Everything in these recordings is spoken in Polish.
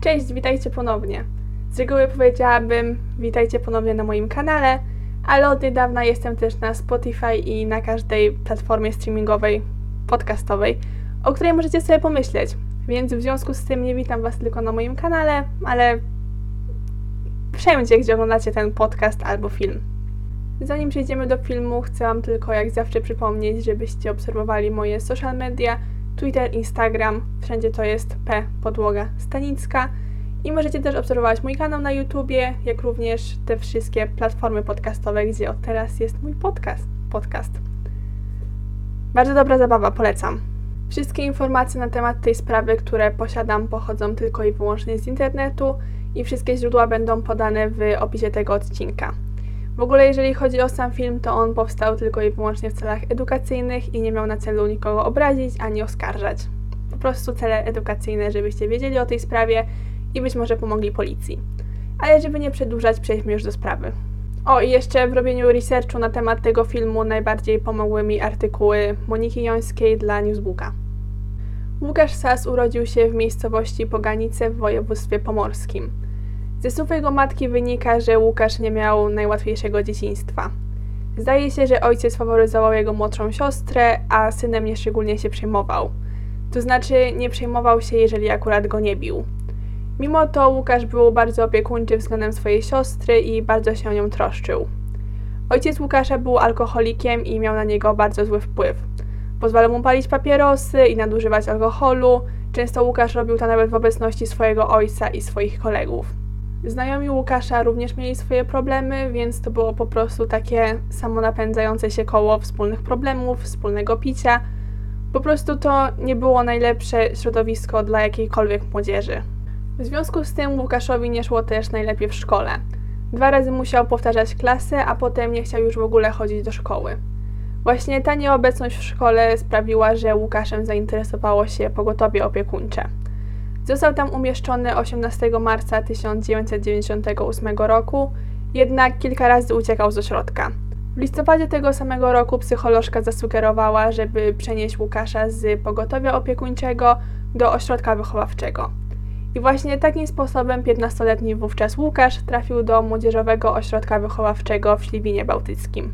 Cześć, witajcie ponownie. Z reguły powiedziałabym witajcie ponownie na moim kanale, ale od niedawna jestem też na Spotify i na każdej platformie streamingowej, podcastowej, o której możecie sobie pomyśleć. Więc w związku z tym nie witam Was tylko na moim kanale, ale wszędzie, gdzie oglądacie ten podcast albo film. Zanim przejdziemy do filmu, chcę Wam tylko jak zawsze przypomnieć, żebyście obserwowali moje social media, Twitter, Instagram, wszędzie to jest P podłoga stanicka. I możecie też obserwować mój kanał na YouTubie, jak również te wszystkie platformy podcastowe, gdzie od teraz jest mój podcast. podcast. Bardzo dobra zabawa, polecam. Wszystkie informacje na temat tej sprawy, które posiadam, pochodzą tylko i wyłącznie z internetu i wszystkie źródła będą podane w opisie tego odcinka. W ogóle, jeżeli chodzi o sam film, to on powstał tylko i wyłącznie w celach edukacyjnych i nie miał na celu nikogo obrazić ani oskarżać. Po prostu cele edukacyjne, żebyście wiedzieli o tej sprawie i być może pomogli policji. Ale żeby nie przedłużać, przejdźmy już do sprawy. O, i jeszcze w robieniu researchu na temat tego filmu najbardziej pomogły mi artykuły Moniki Jońskiej dla Newsbooka. Łukasz Sas urodził się w miejscowości Poganice w województwie pomorskim. Ze słów jego matki wynika, że Łukasz nie miał najłatwiejszego dzieciństwa. Zdaje się, że ojciec faworyzował jego młodszą siostrę, a synem nieszczególnie się przejmował. To znaczy, nie przejmował się, jeżeli akurat go nie bił. Mimo to Łukasz był bardzo opiekuńczy względem swojej siostry i bardzo się o nią troszczył. Ojciec Łukasza był alkoholikiem i miał na niego bardzo zły wpływ. Pozwalał mu palić papierosy i nadużywać alkoholu. Często Łukasz robił to nawet w obecności swojego ojca i swoich kolegów. Znajomi Łukasza również mieli swoje problemy, więc to było po prostu takie samonapędzające się koło wspólnych problemów, wspólnego picia. Po prostu to nie było najlepsze środowisko dla jakiejkolwiek młodzieży. W związku z tym Łukaszowi nie szło też najlepiej w szkole. Dwa razy musiał powtarzać klasę, a potem nie chciał już w ogóle chodzić do szkoły. Właśnie ta nieobecność w szkole sprawiła, że Łukaszem zainteresowało się pogotowie opiekuńcze. Został tam umieszczony 18 marca 1998 roku, jednak kilka razy uciekał z ośrodka. W listopadzie tego samego roku psycholożka zasugerowała, żeby przenieść Łukasza z pogotowia opiekuńczego do ośrodka wychowawczego. I właśnie takim sposobem 15-letni wówczas Łukasz trafił do Młodzieżowego Ośrodka Wychowawczego w Śliwinie Bałtyckim.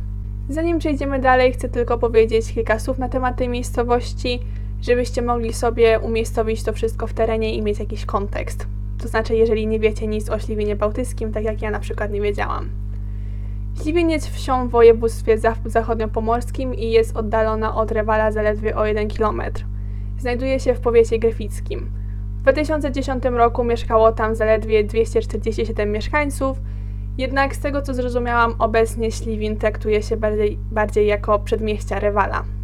Zanim przejdziemy dalej, chcę tylko powiedzieć kilka słów na temat tej miejscowości, żebyście mogli sobie umiejscowić to wszystko w terenie i mieć jakiś kontekst. To znaczy, jeżeli nie wiecie nic o Śliwinie Bałtyckim, tak jak ja na przykład nie wiedziałam. Śliwin jest wsią w województwie zachodniopomorskim i jest oddalona od Rewala zaledwie o 1 km. Znajduje się w powiecie gryfickim. W 2010 roku mieszkało tam zaledwie 247 mieszkańców, jednak z tego co zrozumiałam, obecnie Śliwin traktuje się bardziej, bardziej jako przedmieścia Rewala.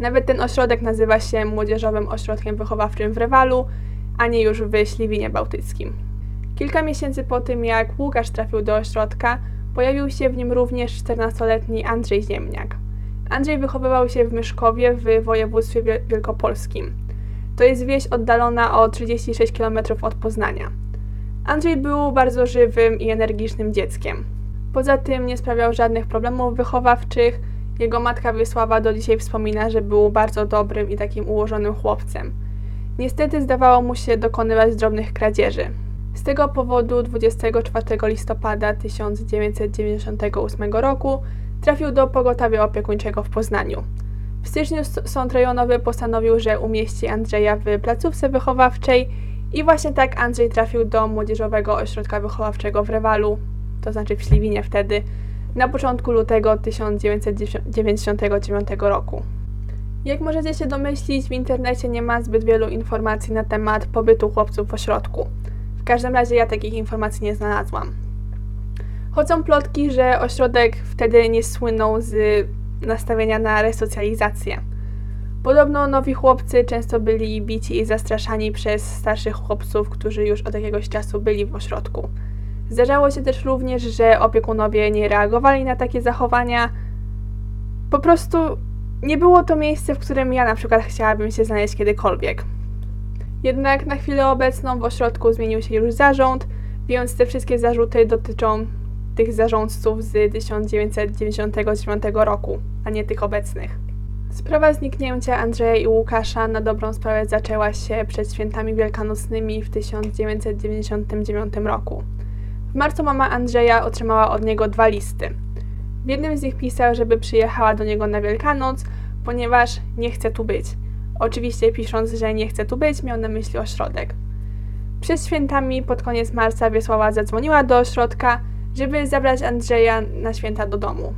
Nawet ten ośrodek nazywa się Młodzieżowym Ośrodkiem Wychowawczym w Rewalu, a nie już w Śliwinie Bałtyckim. Kilka miesięcy po tym, jak Łukasz trafił do ośrodka, pojawił się w nim również 14-letni Andrzej Ziemniak. Andrzej wychowywał się w Myszkowie w województwie wielkopolskim. To jest wieś oddalona o 36 km od Poznania. Andrzej był bardzo żywym i energicznym dzieckiem. Poza tym nie sprawiał żadnych problemów wychowawczych. Jego matka Wiesława do dzisiaj wspomina, że był bardzo dobrym i takim ułożonym chłopcem. Niestety zdawało mu się dokonywać drobnych kradzieży. Z tego powodu 24 listopada 1998 roku trafił do pogotowia opiekuńczego w Poznaniu. W styczniu sąd rejonowy postanowił, że umieści Andrzeja w placówce wychowawczej i właśnie tak Andrzej trafił do Młodzieżowego Ośrodka Wychowawczego w Rewalu, to znaczy w Śliwinie wtedy, na początku lutego 1999 roku. Jak możecie się domyślić, w internecie nie ma zbyt wielu informacji na temat pobytu chłopców w ośrodku. W każdym razie ja takich informacji nie znalazłam. Chodzą plotki, że ośrodek wtedy nie słynął z nastawienia na resocjalizację. Podobno nowi chłopcy często byli bici i zastraszani przez starszych chłopców, którzy już od jakiegoś czasu byli w ośrodku. Zdarzało się też również, że opiekunowie nie reagowali na takie zachowania. Po prostu nie było to miejsce, w którym ja na przykład chciałabym się znaleźć kiedykolwiek. Jednak na chwilę obecną w ośrodku zmienił się już zarząd, więc te wszystkie zarzuty dotyczą tych zarządców z 1999 roku, a nie tych obecnych. Sprawa zniknięcia Andrzeja i Łukasza na dobrą sprawę zaczęła się przed świętami wielkanocnymi w 1999 roku. W marcu mama Andrzeja otrzymała od niego dwa listy. W jednym z nich pisał, żeby przyjechała do niego na Wielkanoc, ponieważ nie chce tu być. Oczywiście pisząc, że nie chce tu być, miał na myśli ośrodek. Przed świętami pod koniec marca Wiesława zadzwoniła do ośrodka, żeby zabrać Andrzeja na święta do domu.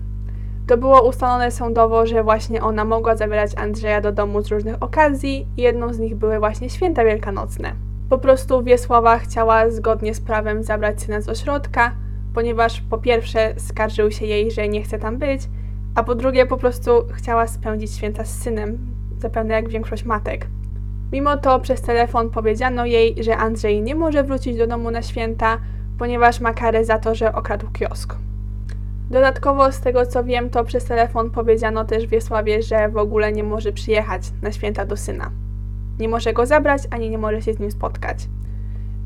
To było ustalone sądowo, że właśnie ona mogła zabierać Andrzeja do domu z różnych okazji i jedną z nich były właśnie święta wielkanocne. Po prostu Wiesława chciała zgodnie z prawem zabrać syna z ośrodka, ponieważ po pierwsze skarżył się jej, że nie chce tam być, a po drugie po prostu chciała spędzić święta z synem, zapewne jak większość matek. Mimo to przez telefon powiedziano jej, że Andrzej nie może wrócić do domu na święta, ponieważ ma karę za to, że okradł kiosk. Dodatkowo, z tego co wiem, to przez telefon powiedziano też Wiesławie, że w ogóle nie może przyjechać na święta do syna. Nie może go zabrać, ani nie może się z nim spotkać.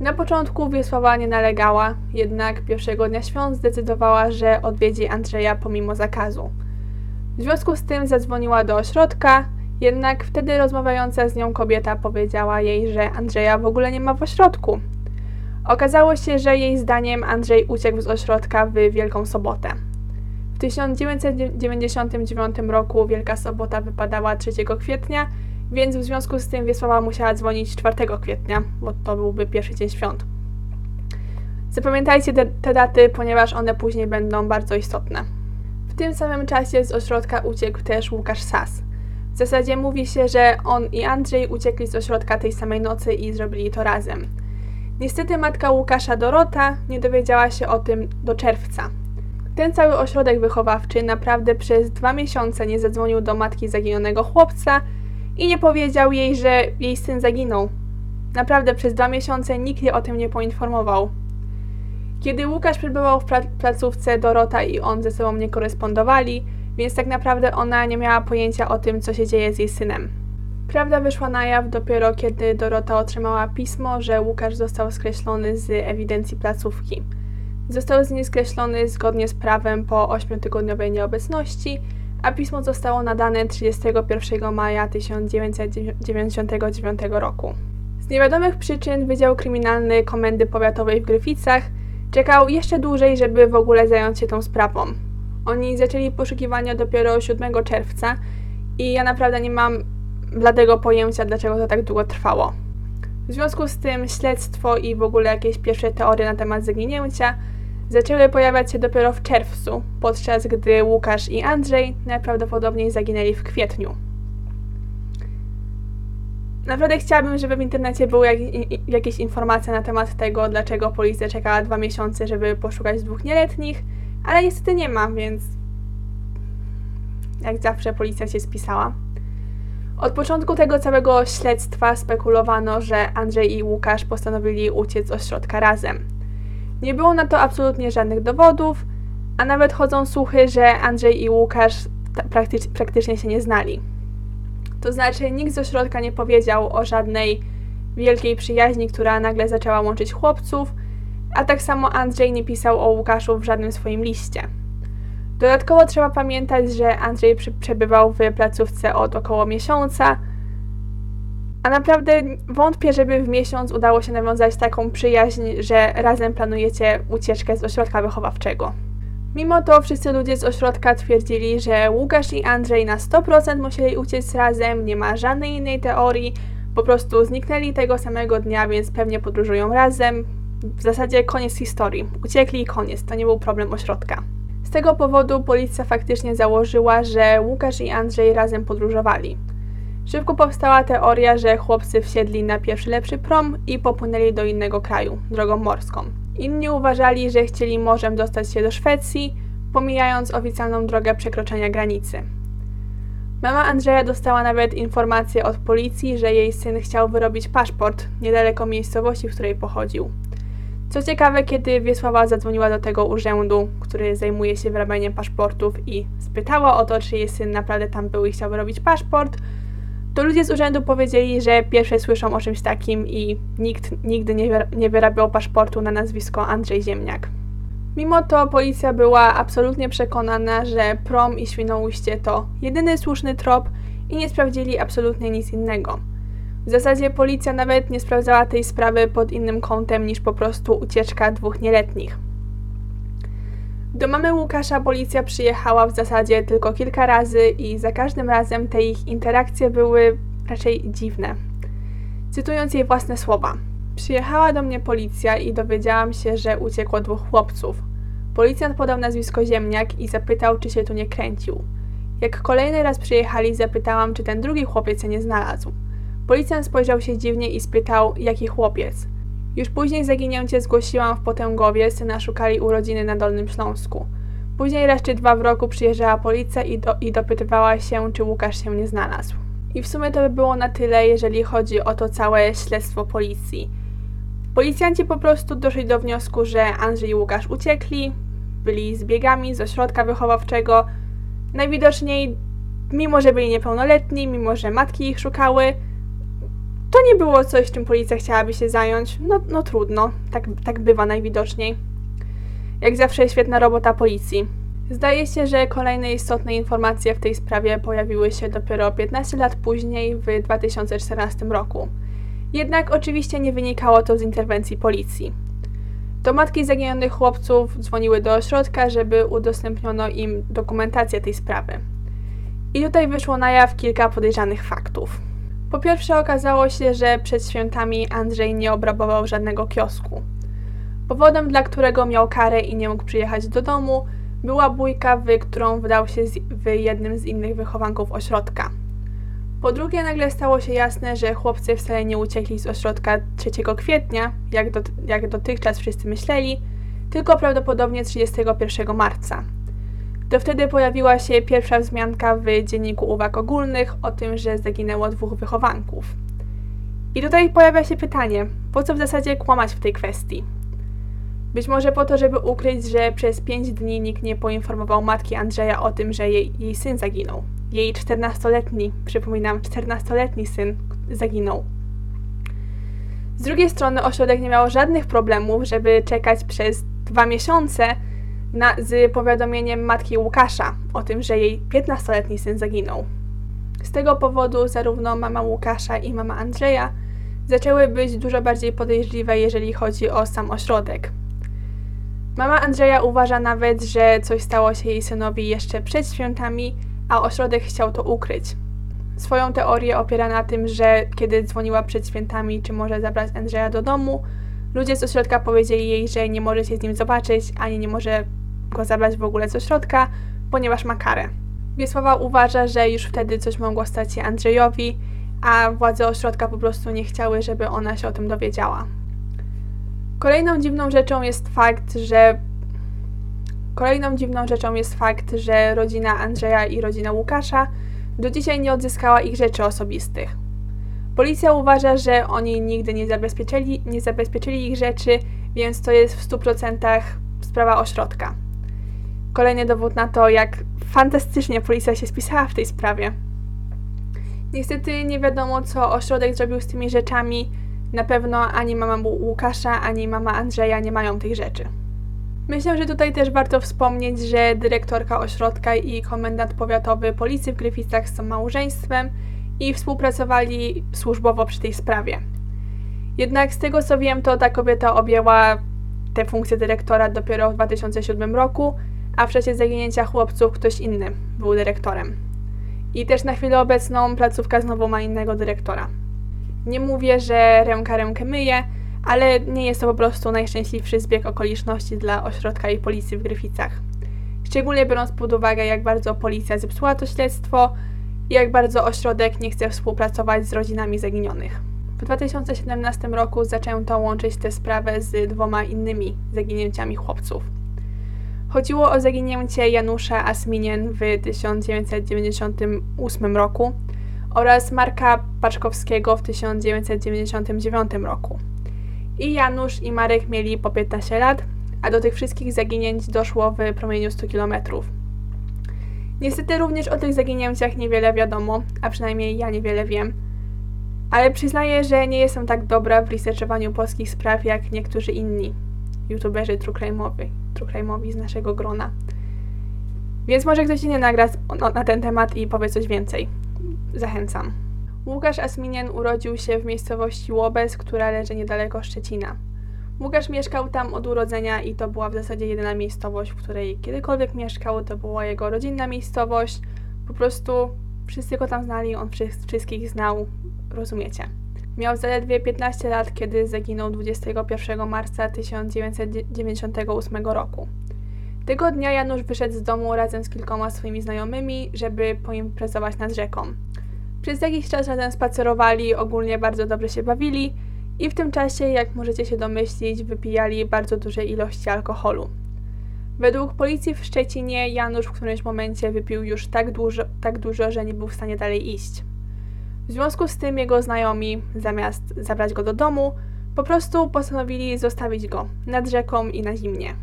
Na początku Wiesława nie nalegała, jednak pierwszego dnia świąt zdecydowała, że odwiedzi Andrzeja pomimo zakazu. W związku z tym zadzwoniła do ośrodka, jednak wtedy rozmawiająca z nią kobieta powiedziała jej, że Andrzeja w ogóle nie ma w ośrodku. Okazało się, że jej zdaniem Andrzej uciekł z ośrodka w Wielką Sobotę. W 1999 roku Wielka Sobota wypadała 3 kwietnia, więc w związku z tym Wiesława musiała dzwonić 4 kwietnia, bo to byłby pierwszy dzień świąt. Zapamiętajcie te, te daty, ponieważ one później będą bardzo istotne. W tym samym czasie z ośrodka uciekł też Łukasz Sas. W zasadzie mówi się, że on i Andrzej uciekli z ośrodka tej samej nocy i zrobili to razem. Niestety matka Łukasza Dorota nie dowiedziała się o tym do czerwca. Ten cały ośrodek wychowawczy naprawdę przez dwa miesiące nie zadzwonił do matki zaginionego chłopca i nie powiedział jej, że jej syn zaginął. Naprawdę przez dwa miesiące nikt jej o tym nie poinformował. Kiedy Łukasz przebywał w placówce, Dorota i on ze sobą nie korespondowali, więc tak naprawdę ona nie miała pojęcia o tym, co się dzieje z jej synem. Prawda wyszła na jaw dopiero kiedy Dorota otrzymała pismo, że Łukasz został skreślony z ewidencji placówki. Został z niej skreślony zgodnie z prawem po 8-tygodniowej nieobecności, a pismo zostało nadane 31 maja 1999 roku. Z niewiadomych przyczyn Wydział Kryminalny Komendy Powiatowej w Gryficach czekał jeszcze dłużej, żeby w ogóle zająć się tą sprawą. Oni zaczęli poszukiwania dopiero 7 czerwca i ja naprawdę nie mam bladego pojęcia, dlaczego to tak długo trwało. W związku z tym śledztwo i w ogóle jakieś pierwsze teorie na temat zaginięcia zaczęły pojawiać się dopiero w czerwcu, podczas gdy Łukasz i Andrzej najprawdopodobniej zaginęli w kwietniu. Naprawdę chciałabym, żeby w internecie były jak, jakieś informacje na temat tego, dlaczego policja czekała dwa miesiące, żeby poszukać dwóch nieletnich, ale niestety nie ma, więc jak zawsze policja się spisała. Od początku tego całego śledztwa spekulowano, że Andrzej i Łukasz postanowili uciec z ośrodka razem. Nie było na to absolutnie żadnych dowodów, a nawet chodzą słuchy, że Andrzej i Łukasz praktycz praktycznie się nie znali. To znaczy, nikt z ośrodka nie powiedział o żadnej wielkiej przyjaźni, która nagle zaczęła łączyć chłopców, a tak samo Andrzej nie pisał o Łukaszu w żadnym swoim liście. Dodatkowo trzeba pamiętać, że Andrzej przebywał w placówce od około miesiąca, a naprawdę wątpię, żeby w miesiąc udało się nawiązać taką przyjaźń, że razem planujecie ucieczkę z ośrodka wychowawczego. Mimo to wszyscy ludzie z ośrodka twierdzili, że Łukasz i Andrzej na 100% musieli uciec razem, nie ma żadnej innej teorii, po prostu zniknęli tego samego dnia, więc pewnie podróżują razem. W zasadzie koniec historii. Uciekli i koniec, to nie był problem ośrodka. Z tego powodu policja faktycznie założyła, że Łukasz i Andrzej razem podróżowali. Szybko powstała teoria, że chłopcy wsiedli na pierwszy lepszy prom i popłynęli do innego kraju, drogą morską. Inni uważali, że chcieli morzem dostać się do Szwecji, pomijając oficjalną drogę przekroczenia granicy. Mama Andrzeja dostała nawet informację od policji, że jej syn chciał wyrobić paszport niedaleko miejscowości, w której pochodził. Co ciekawe, kiedy Wiesława zadzwoniła do tego urzędu, który zajmuje się wyrabianiem paszportów i spytała o to, czy jej syn naprawdę tam był i chciał wyrobić paszport, to ludzie z urzędu powiedzieli, że pierwsze słyszą o czymś takim i nikt nigdy nie, nie wyrabiał paszportu na nazwisko Andrzej Ziemniak. Mimo to policja była absolutnie przekonana, że prom i Świnoujście to jedyny słuszny trop i nie sprawdzili absolutnie nic innego. W zasadzie policja nawet nie sprawdzała tej sprawy pod innym kątem niż po prostu ucieczka dwóch nieletnich. Do mamy Łukasza policja przyjechała w zasadzie tylko kilka razy i za każdym razem te ich interakcje były raczej dziwne. Cytując jej własne słowa: Przyjechała do mnie policja i dowiedziałam się, że uciekło dwóch chłopców. Policjant podał nazwisko Ziemniak i zapytał, czy się tu nie kręcił. Jak kolejny raz przyjechali, zapytałam, czy ten drugi chłopiec się nie znalazł. Policjant spojrzał się dziwnie i spytał, jaki chłopiec. Już później zaginięcie zgłosiłam w Potęgowie, syna szukali urodziny na Dolnym Śląsku. Później czy dwa w roku przyjeżdżała policja i, do, i dopytywała się, czy Łukasz się nie znalazł. I w sumie to by było na tyle, jeżeli chodzi o to całe śledztwo policji. Policjanci po prostu doszli do wniosku, że Andrzej i Łukasz uciekli, byli zbiegami z ośrodka wychowawczego. Najwidoczniej, mimo że byli niepełnoletni, mimo że matki ich szukały, to nie było coś, czym policja chciałaby się zająć. No, no trudno, tak, tak bywa najwidoczniej. Jak zawsze świetna robota policji. Zdaje się, że kolejne istotne informacje w tej sprawie pojawiły się dopiero 15 lat później, w 2014 roku. Jednak oczywiście nie wynikało to z interwencji policji. To matki zaginionych chłopców dzwoniły do ośrodka, żeby udostępniono im dokumentację tej sprawy. I tutaj wyszło na jaw kilka podejrzanych faktów. Po pierwsze okazało się, że przed świętami Andrzej nie obrabował żadnego kiosku. Powodem, dla którego miał karę i nie mógł przyjechać do domu, była bójka, w którą wdał się w jednym z innych wychowanków ośrodka. Po drugie, nagle stało się jasne, że chłopcy wcale nie uciekli z ośrodka 3 kwietnia, jak, do, jak dotychczas wszyscy myśleli, tylko prawdopodobnie 31 marca. To wtedy pojawiła się pierwsza wzmianka w dzienniku uwag ogólnych o tym, że zaginęło dwóch wychowanków. I tutaj pojawia się pytanie, po co w zasadzie kłamać w tej kwestii? Być może po to, żeby ukryć, że przez pięć dni nikt nie poinformował matki Andrzeja o tym, że jej, jej syn zaginął. Jej 14-letni, przypominam, 14-letni syn zaginął. Z drugiej strony ośrodek nie miał żadnych problemów, żeby czekać przez dwa miesiące na, z powiadomieniem matki Łukasza o tym, że jej 15-letni syn zaginął. Z tego powodu zarówno mama Łukasza i mama Andrzeja zaczęły być dużo bardziej podejrzliwe, jeżeli chodzi o sam ośrodek. Mama Andrzeja uważa nawet, że coś stało się jej synowi jeszcze przed świętami, a ośrodek chciał to ukryć. Swoją teorię opiera na tym, że kiedy dzwoniła przed świętami, czy może zabrać Andrzeja do domu, ludzie z ośrodka powiedzieli jej, że nie może się z nim zobaczyć, ani nie może go zabrać w ogóle z ośrodka, ponieważ ma karę. Wiesława uważa, że już wtedy coś mogło stać się Andrzejowi, a władze ośrodka po prostu nie chciały, żeby ona się o tym dowiedziała. Kolejną dziwną rzeczą jest fakt, że Kolejną dziwną rzeczą jest fakt, że rodzina Andrzeja i rodzina Łukasza do dzisiaj nie odzyskała ich rzeczy osobistych. Policja uważa, że oni nigdy nie zabezpieczyli, nie zabezpieczyli ich rzeczy, więc to jest w 100% sprawa ośrodka. Kolejny dowód na to, jak fantastycznie policja się spisała w tej sprawie. Niestety nie wiadomo, co ośrodek zrobił z tymi rzeczami. Na pewno ani mama Łukasza, ani mama Andrzeja nie mają tych rzeczy. Myślę, że tutaj też warto wspomnieć, że dyrektorka ośrodka i komendant powiatowy policji w Gryficach są małżeństwem i współpracowali służbowo przy tej sprawie. Jednak z tego co wiem, to ta kobieta objęła tę funkcję dyrektora dopiero w 2007 roku, a w czasie zaginięcia chłopców ktoś inny był dyrektorem. I też na chwilę obecną placówka znowu ma innego dyrektora. Nie mówię, że ręka rękę myje, ale nie jest to po prostu najszczęśliwszy zbieg okoliczności dla ośrodka i policji w Gryficach. Szczególnie biorąc pod uwagę, jak bardzo policja zepsuła to śledztwo i jak bardzo ośrodek nie chce współpracować z rodzinami zaginionych. W 2017 roku zaczęto łączyć tę sprawę z dwoma innymi zaginięciami chłopców. Chodziło o zaginięcie Janusza Asminien w 1998 roku oraz Marka Paczkowskiego w 1999 roku. I Janusz i Marek mieli po 15 lat, a do tych wszystkich zaginięć doszło w promieniu 100 km. Niestety również o tych zaginięciach niewiele wiadomo, a przynajmniej ja niewiele wiem. Ale przyznaję, że nie jestem tak dobra w researchowaniu polskich spraw jak niektórzy inni youtuberzy truecrime'owi z naszego grona. Więc może ktoś inny nagra na ten temat i powie coś więcej. zachęcam. Łukasz Asminian urodził się w miejscowości Łobez, która leży niedaleko Szczecina. Łukasz mieszkał tam od urodzenia i to była w zasadzie jedyna miejscowość, w której kiedykolwiek mieszkał. To była jego rodzinna miejscowość. Po prostu wszyscy go tam znali, on wszystkich znał, rozumiecie. Miał zaledwie 15 lat, kiedy zaginął 21 marca 1998 roku. Tego dnia Janusz wyszedł z domu razem z kilkoma swoimi znajomymi, żeby poimprezować nad rzeką. Przez jakiś czas razem spacerowali, ogólnie bardzo dobrze się bawili i w tym czasie, jak możecie się domyślić, wypijali bardzo duże ilości alkoholu. Według policji w Szczecinie Janusz w którymś momencie wypił już tak dużo, tak dużo, że nie był w stanie dalej iść. W związku z tym jego znajomi, zamiast zabrać go do domu, po prostu postanowili zostawić go nad rzeką i na zimnie.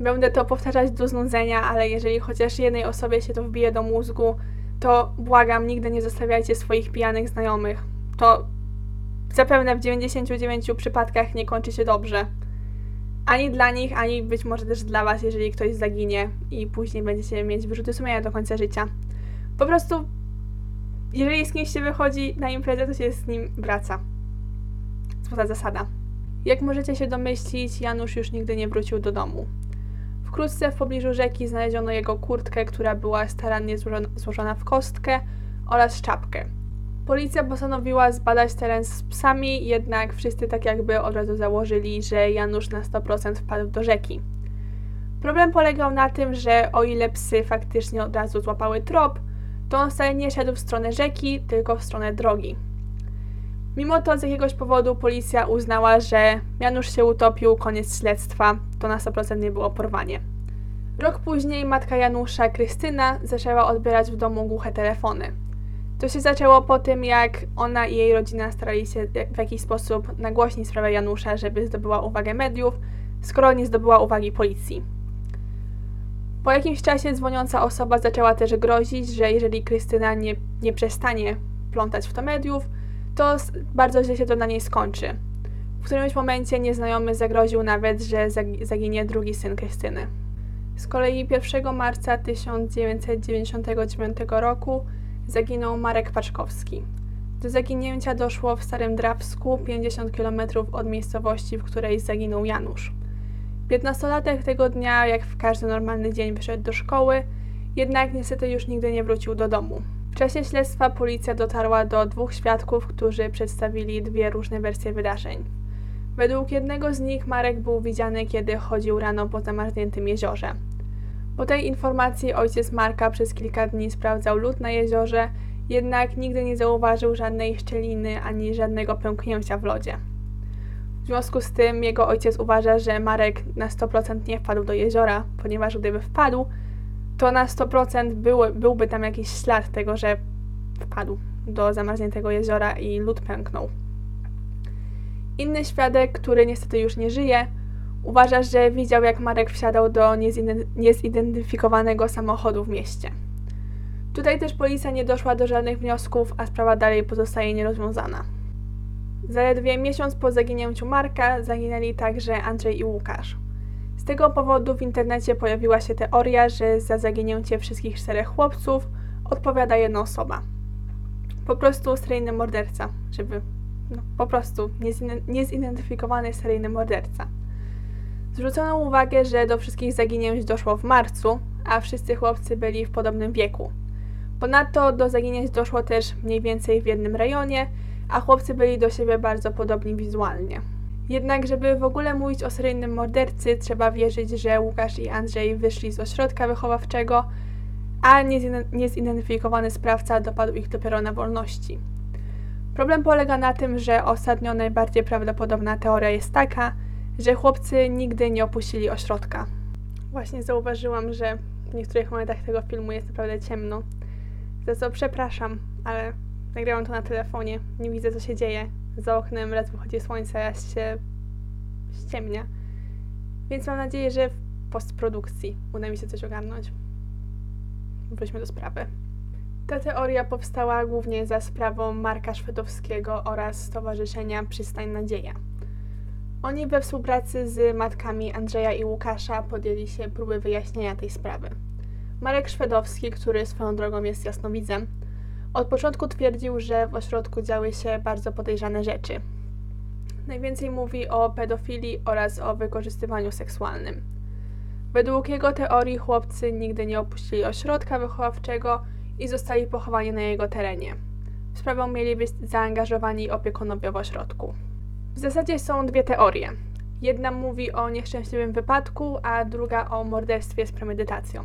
Będę to powtarzać do znudzenia, ale jeżeli chociaż jednej osobie się to wbije do mózgu, to błagam, nigdy nie zostawiajcie swoich pijanych znajomych. To zapewne w 99 przypadkach nie kończy się dobrze. Ani dla nich, ani być może też dla Was, jeżeli ktoś zaginie i później będziecie mieć wyrzuty sumienia do końca życia. Po prostu, jeżeli z kimś się wychodzi na imprezę, to się z nim wraca. Złota zasada. Jak możecie się domyślić, Janusz już nigdy nie wrócił do domu. Wkrótce w pobliżu rzeki znaleziono jego kurtkę, która była starannie złożona, w kostkę oraz czapkę. Policja postanowiła zbadać teren z psami, jednak wszyscy tak jakby od razu założyli, że Janusz na 100% wpadł do rzeki. Problem polegał na tym, że o ile psy faktycznie od razu złapały trop, to on wcale nie szedł w stronę rzeki, tylko w stronę drogi. Mimo to z jakiegoś powodu policja uznała, że Janusz się utopił, koniec śledztwa, to na 100% nie było porwanie. Rok później matka Janusza, Krystyna, zaczęła odbierać w domu głuche telefony. To się zaczęło po tym, jak ona i jej rodzina starali się w jakiś sposób nagłośnić sprawę Janusza, żeby zdobyła uwagę mediów, skoro nie zdobyła uwagi policji. Po jakimś czasie dzwoniąca osoba zaczęła też grozić, że jeżeli Krystyna nie, nie przestanie plątać w to mediów, to bardzo źle się to na niej skończy. W którymś momencie nieznajomy zagroził nawet, że zaginie drugi syn Krystyny. Z kolei 1 marca 1999 roku zaginął Marek Paczkowski. Do zaginięcia doszło w Starym Drawsku, 50 km od miejscowości, w której zaginął Janusz. Piętnastolatek tego dnia, jak w każdy normalny dzień, wyszedł do szkoły, jednak niestety już nigdy nie wrócił do domu. W czasie śledztwa policja dotarła do dwóch świadków, którzy przedstawili dwie różne wersje wydarzeń. Według jednego z nich Marek był widziany, kiedy chodził rano po zamarzniętym jeziorze. Po tej informacji ojciec Marka przez kilka dni sprawdzał lód na jeziorze, jednak nigdy nie zauważył żadnej szczeliny ani żadnego pęknięcia w lodzie. W związku z tym jego ojciec uważa, że Marek na 100% nie wpadł do jeziora, ponieważ gdyby wpadł, to na 100% był, byłby tam jakiś ślad tego, że wpadł do zamarzniętego jeziora i lód pęknął. Inny świadek, który niestety już nie żyje, uważa, że widział jak Marek wsiadał do niezidentyfikowanego samochodu w mieście. Tutaj też policja nie doszła do żadnych wniosków, a sprawa dalej pozostaje nierozwiązana. Zaledwie miesiąc po zaginięciu Marka zaginęli także Andrzej i Łukasz. Z tego powodu w internecie pojawiła się teoria, że za zaginięcie wszystkich czterech chłopców odpowiada jedna osoba. Po prostu seryjny morderca, żeby no, po prostu niezidentyfikowany seryjny morderca. Zwrócono uwagę, że do wszystkich zaginięć doszło w marcu, a wszyscy chłopcy byli w podobnym wieku. Ponadto do zaginięć doszło też mniej więcej w jednym rejonie, a chłopcy byli do siebie bardzo podobni wizualnie. Jednak, żeby w ogóle mówić o seryjnym mordercy, trzeba wierzyć, że Łukasz i Andrzej wyszli z ośrodka wychowawczego, a niezidentyfikowany sprawca dopadł ich dopiero na wolności. Problem polega na tym, że ostatnio najbardziej prawdopodobna teoria jest taka, że chłopcy nigdy nie opuścili ośrodka. Właśnie zauważyłam, że w niektórych momentach tego filmu jest naprawdę ciemno. Za co przepraszam, ale nagrałam to na telefonie, nie widzę co się dzieje. Za oknem raz wychodzi słońce, raz się ściemnia. Więc mam nadzieję, że w postprodukcji uda mi się coś ogarnąć. Wróćmy do sprawy. Ta teoria powstała głównie za sprawą Marka Szwedowskiego oraz Stowarzyszenia Przystań Nadzieja. Oni we współpracy z matkami Andrzeja i Łukasza podjęli się próby wyjaśnienia tej sprawy. Marek Szwedowski, który swoją drogą jest jasnowidzem, Od początku twierdził, że w ośrodku działy się bardzo podejrzane rzeczy. Najwięcej mówi o pedofilii oraz o wykorzystywaniu seksualnym. Według jego teorii chłopcy nigdy nie opuścili ośrodka wychowawczego i zostali pochowani na jego terenie. W sprawę mieli być zaangażowani opiekunowie w ośrodku. W zasadzie są dwie teorie. Jedna mówi o nieszczęśliwym wypadku, a druga o morderstwie z premedytacją.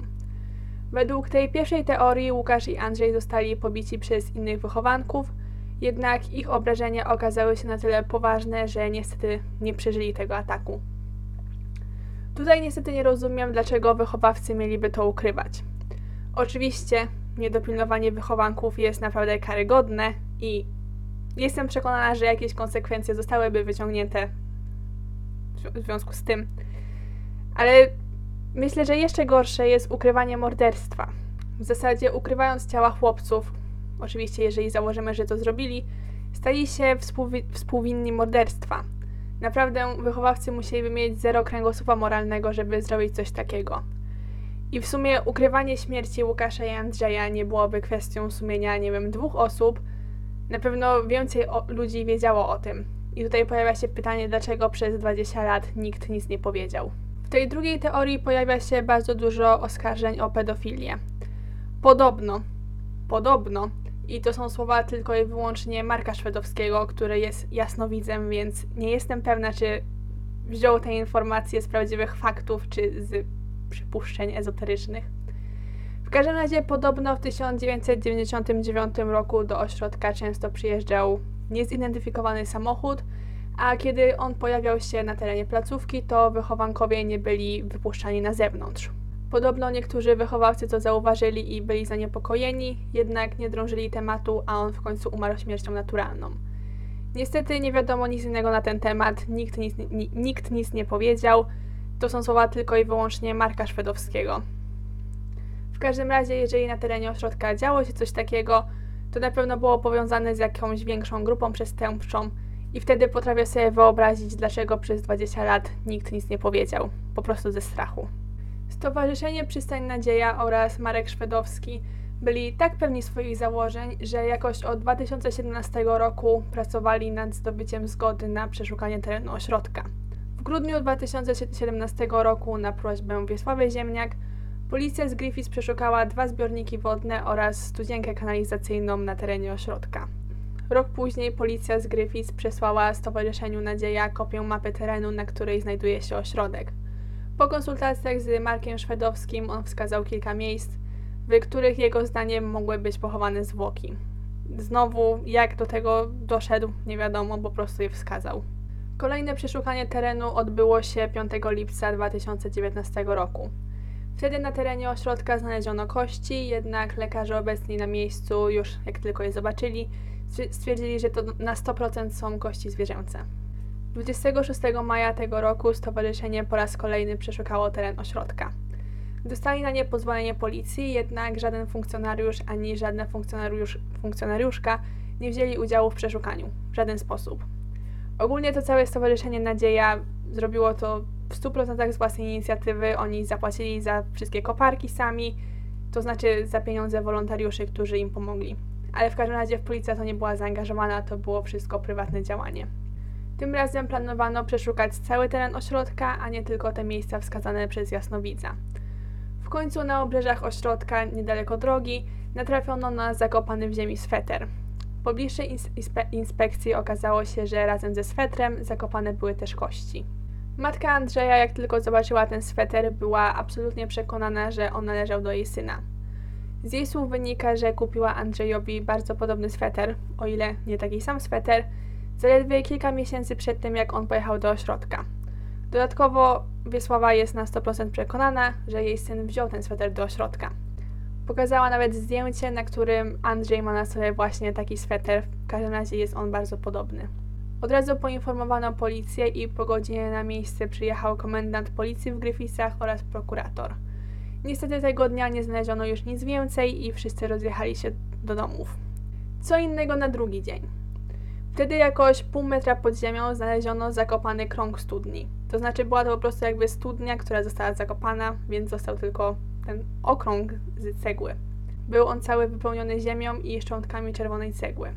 Według tej pierwszej teorii Łukasz i Andrzej zostali pobici przez innych wychowanków, jednak ich obrażenia okazały się na tyle poważne, że niestety nie przeżyli tego ataku. Tutaj niestety nie rozumiem, dlaczego wychowawcy mieliby to ukrywać. Oczywiście niedopilnowanie wychowanków jest naprawdę karygodne i jestem przekonana, że jakieś konsekwencje zostałyby wyciągnięte w związku z tym. Ale myślę, że jeszcze gorsze jest ukrywanie morderstwa. W zasadzie ukrywając ciała chłopców, oczywiście jeżeli założymy, że to zrobili, stali się współwi- współwinni morderstwa. Naprawdę wychowawcy musieliby mieć zero kręgosłupa moralnego, żeby zrobić coś takiego. I w sumie ukrywanie śmierci Łukasza i Andrzeja nie byłoby kwestią sumienia, nie wiem, dwóch osób. Na pewno więcej ludzi wiedziało o tym. I tutaj pojawia się pytanie, dlaczego przez 20 lat nikt nic nie powiedział. W tej drugiej teorii pojawia się bardzo dużo oskarżeń o pedofilię. Podobno, podobno, i to są słowa tylko i wyłącznie Marka Szwedowskiego, który jest jasnowidzem, więc nie jestem pewna, czy wziął te informacje z prawdziwych faktów, czy z przypuszczeń ezoterycznych. W każdym razie podobno w 1999 roku do ośrodka często przyjeżdżał niezidentyfikowany samochód, a kiedy on pojawiał się na terenie placówki, to wychowankowie nie byli wypuszczani na zewnątrz. Podobno niektórzy wychowawcy to zauważyli i byli zaniepokojeni, jednak nie drążyli tematu, a on w końcu umarł śmiercią naturalną. Niestety nie wiadomo nic innego na ten temat, nikt nic, ni, nikt nic nie powiedział. To są słowa tylko i wyłącznie Marka Szwedowskiego. W każdym razie, jeżeli na terenie ośrodka działo się coś takiego, to na pewno było powiązane z jakąś większą grupą przestępczą i wtedy potrafię sobie wyobrazić, dlaczego przez 20 lat nikt nic nie powiedział, po prostu ze strachu. Stowarzyszenie Przystań Nadzieja oraz Marek Szwedowski byli tak pewni swoich założeń, że jakoś od 2017 roku pracowali nad zdobyciem zgody na przeszukanie terenu ośrodka. W grudniu 2017 roku na prośbę Wiesławy Ziemniak policja z Griffiths przeszukała dwa zbiorniki wodne oraz studzienkę kanalizacyjną na terenie ośrodka. Rok później policja z Griffiths przesłała Stowarzyszeniu Nadzieja kopię mapy terenu, na której znajduje się ośrodek. Po konsultacjach z Markiem Szwedowskim on wskazał kilka miejsc, w których jego zdaniem mogły być pochowane zwłoki. Znowu, jak do tego doszedł, nie wiadomo, po prostu je wskazał. Kolejne przeszukanie terenu odbyło się 5 lipca 2019 roku. Wtedy na terenie ośrodka znaleziono kości, jednak lekarze obecni na miejscu, już jak tylko je zobaczyli, stwierdzili, że to na 100% są kości zwierzęce. 26 maja tego roku stowarzyszenie po raz kolejny przeszukało teren ośrodka. Dostali na nie pozwolenie policji, jednak żaden funkcjonariusz ani żadna funkcjonariusz, funkcjonariuszka nie wzięli udziału w przeszukaniu w żaden sposób. Ogólnie to całe Stowarzyszenie Nadzieja zrobiło to w 100% z własnej inicjatywy. Oni zapłacili za wszystkie koparki sami, to znaczy za pieniądze wolontariuszy, którzy im pomogli. Ale w każdym razie w policja to nie była zaangażowana, to było wszystko prywatne działanie. Tym razem planowano przeszukać cały teren ośrodka, a nie tylko te miejsca wskazane przez jasnowidza. W końcu na obrzeżach ośrodka, niedaleko drogi, natrafiono na zakopany w ziemi sweter. Po bliższej inspe inspekcji okazało się, że razem ze swetrem zakopane były też kości. Matka Andrzeja, jak tylko zobaczyła ten sweter, była absolutnie przekonana, że on należał do jej syna. Z jej słów wynika, że kupiła Andrzejowi bardzo podobny sweter, o ile nie taki sam sweter, zaledwie kilka miesięcy przed tym, jak on pojechał do ośrodka. Dodatkowo Wiesława jest na 100% przekonana, że jej syn wziął ten sweter do ośrodka. Pokazała nawet zdjęcie, na którym Andrzej ma na sobie właśnie taki sweter, w każdym razie jest on bardzo podobny. Od razu poinformowano policję i po godzinie na miejsce przyjechał komendant policji w Gryfisach oraz prokurator. Niestety tego dnia nie znaleziono już nic więcej i wszyscy rozjechali się do domów. Co innego na drugi dzień. Wtedy jakoś pół metra pod ziemią znaleziono zakopany krąg studni. To znaczy była to po prostu jakby studnia, która została zakopana, więc został tylko ten okrąg z cegły. Był on cały wypełniony ziemią i szczątkami czerwonej cegły.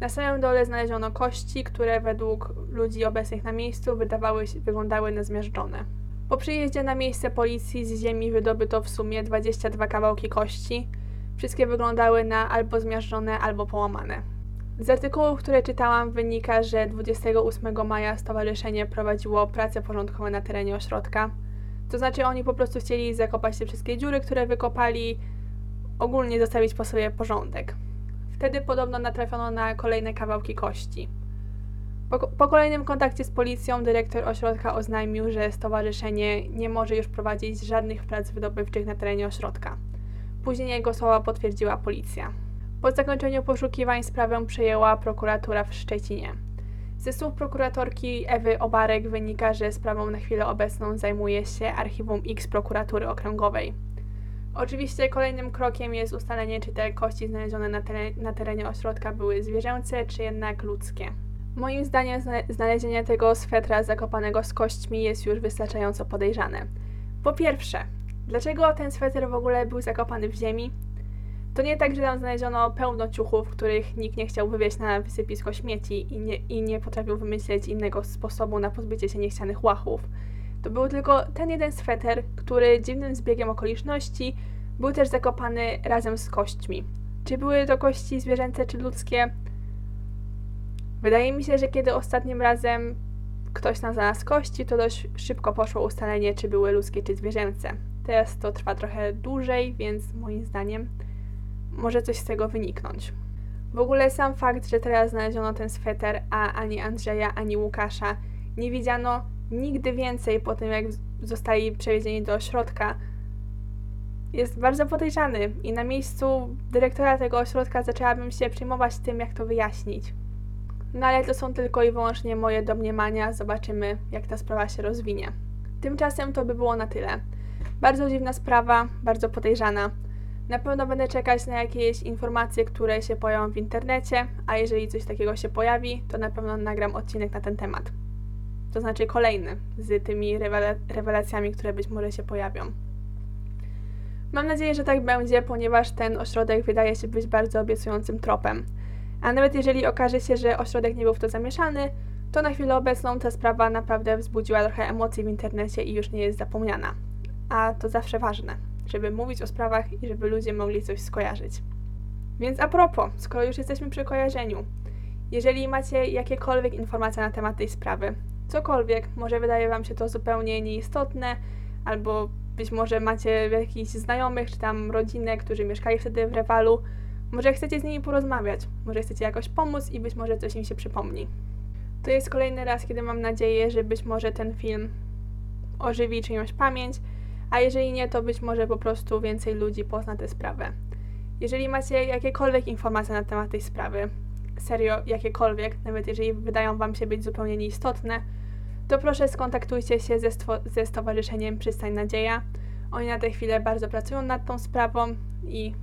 Na samym dole znaleziono kości, które według ludzi obecnych na miejscu wydawały się, wyglądały na zmiażdżone. Po przyjeździe na miejsce policji z ziemi wydobyto w sumie 22 kawałki kości. Wszystkie wyglądały na albo zmiażdżone, albo połamane. Z artykułów, które czytałam, wynika, że 28 maja stowarzyszenie prowadziło prace porządkowe na terenie ośrodka. To znaczy, oni po prostu chcieli zakopać te wszystkie dziury, które wykopali, ogólnie zostawić po sobie porządek. Wtedy podobno natrafiono na kolejne kawałki kości. Po, po, kolejnym kontakcie z policją dyrektor ośrodka oznajmił, że stowarzyszenie nie może już prowadzić żadnych prac wydobywczych na terenie ośrodka. Później jego słowa potwierdziła policja. Po zakończeniu poszukiwań sprawę przejęła prokuratura w Szczecinie. Ze słów prokuratorki Ewy Obarek wynika, że sprawą na chwilę obecną zajmuje się Archiwum X Prokuratury Okręgowej. Oczywiście kolejnym krokiem jest ustalenie, czy te kości znalezione na, na terenie ośrodka były zwierzęce, czy jednak ludzkie. Moim zdaniem znalezienie tego swetra zakopanego z kośćmi jest już wystarczająco podejrzane. Po pierwsze, dlaczego ten sweter w ogóle był zakopany w ziemi? To nie tak, że tam znaleziono pełno ciuchów, których nikt nie chciał wywieźć na wysypisko śmieci i nie, i nie potrafił wymyśleć innego sposobu na pozbycie się niechcianych łachów. To był tylko ten jeden sweter, który dziwnym zbiegiem okoliczności był też zakopany razem z kośćmi. Czy były to kości zwierzęce czy ludzkie? Wydaje mi się, że kiedy ostatnim razem ktoś nam znalazł kości, to dość szybko poszło ustalenie, czy były ludzkie czy zwierzęce. Teraz to trwa trochę dłużej, więc moim zdaniem może coś z tego wyniknąć. W ogóle sam fakt, że teraz znaleziono ten sweter, a ani Andrzeja, ani Łukasza nie widziano nigdy więcej po tym, jak zostali przewiezieni do ośrodka, jest bardzo podejrzany i na miejscu dyrektora tego ośrodka zaczęłabym się przejmować tym, jak to wyjaśnić. No ale to są tylko i wyłącznie moje domniemania, zobaczymy, jak ta sprawa się rozwinie. Tymczasem to by było na tyle. Bardzo dziwna sprawa, bardzo podejrzana. Na pewno będę czekać na jakieś informacje, które się pojawią w internecie, a jeżeli coś takiego się pojawi, to na pewno nagram odcinek na ten temat. To znaczy kolejny z tymi rewelacjami, które być może się pojawią. Mam nadzieję, że tak będzie, ponieważ ten ośrodek wydaje się być bardzo obiecującym tropem. A nawet jeżeli okaże się, że ośrodek nie był w to zamieszany, to na chwilę obecną ta sprawa naprawdę wzbudziła trochę emocji w internecie i już nie jest zapomniana. A to zawsze ważne, żeby mówić o sprawach i żeby ludzie mogli coś skojarzyć. Więc a propos, skoro już jesteśmy przy kojarzeniu, jeżeli macie jakiekolwiek informacje na temat tej sprawy, cokolwiek, może wydaje Wam się to zupełnie nieistotne, albo być może macie jakichś znajomych, czy tam rodzinę, którzy mieszkali wtedy w Rewalu, może chcecie z nimi porozmawiać, może chcecie jakoś pomóc i być może coś im się przypomni. To jest kolejny raz, kiedy mam nadzieję, że być może ten film ożywi czyjąś pamięć, a jeżeli nie, to być może po prostu więcej ludzi pozna tę sprawę. Jeżeli macie jakiekolwiek informacje na temat tej sprawy, serio jakiekolwiek, nawet jeżeli wydają Wam się być zupełnie nieistotne, to proszę skontaktujcie się ze, ze Stowarzyszeniem Przystań Nadzieja. Oni na tę chwilę bardzo pracują nad tą sprawą i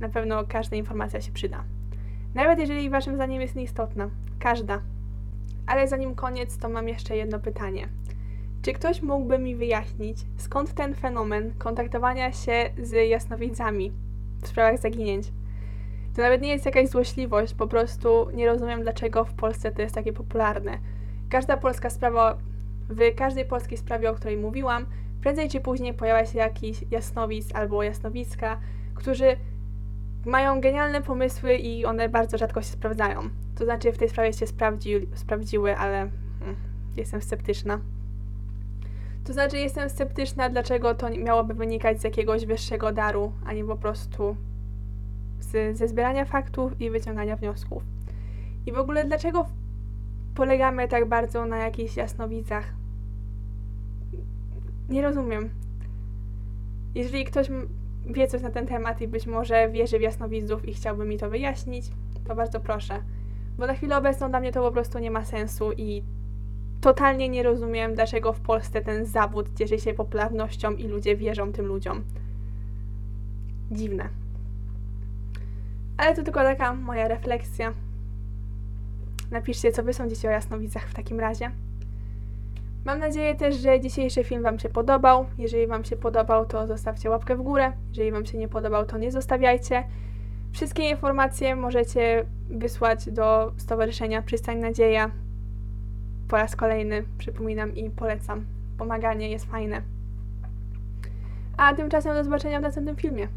na pewno każda informacja się przyda. Nawet jeżeli Waszym zdaniem jest nieistotna. Każda. Ale zanim koniec, to mam jeszcze jedno pytanie. Czy ktoś mógłby mi wyjaśnić, skąd ten fenomen kontaktowania się z jasnowidzami w sprawach zaginięć? To nawet nie jest jakaś złośliwość, po prostu nie rozumiem, dlaczego w Polsce to jest takie popularne. Każda polska sprawa, w każdej polskiej sprawie, o której mówiłam, prędzej czy później pojawia się jakiś jasnowic albo jasnowiska, którzy mają genialne pomysły i one bardzo rzadko się sprawdzają. To znaczy w tej sprawie się sprawdzi, sprawdziły, ale hmm, jestem sceptyczna. To znaczy jestem sceptyczna, dlaczego to miałoby wynikać z jakiegoś wyższego daru, a nie po prostu z, ze zbierania faktów i wyciągania wniosków. I w ogóle dlaczego polegamy tak bardzo na jakichś jasnowidzach? Nie rozumiem. Jeżeli ktoś wie coś na ten temat i być może wierzy w jasnowidzów i chciałby mi to wyjaśnić, to bardzo proszę. Bo na chwilę obecną dla mnie to po prostu nie ma sensu i totalnie nie rozumiem, dlaczego w Polsce ten zawód cieszy się popularnością i ludzie wierzą tym ludziom. Dziwne. Ale to tylko taka moja refleksja. Napiszcie, co wy sądzicie o jasnowidzach w takim razie. Mam nadzieję też, że dzisiejszy film Wam się podobał. Jeżeli Wam się podobał, to zostawcie łapkę w górę. Jeżeli Wam się nie podobał, to nie zostawiajcie. Wszystkie informacje możecie wysłać do Stowarzyszenia Przystań Nadzieja. Po raz kolejny przypominam i polecam. Pomaganie jest fajne. A tymczasem do zobaczenia w następnym filmie.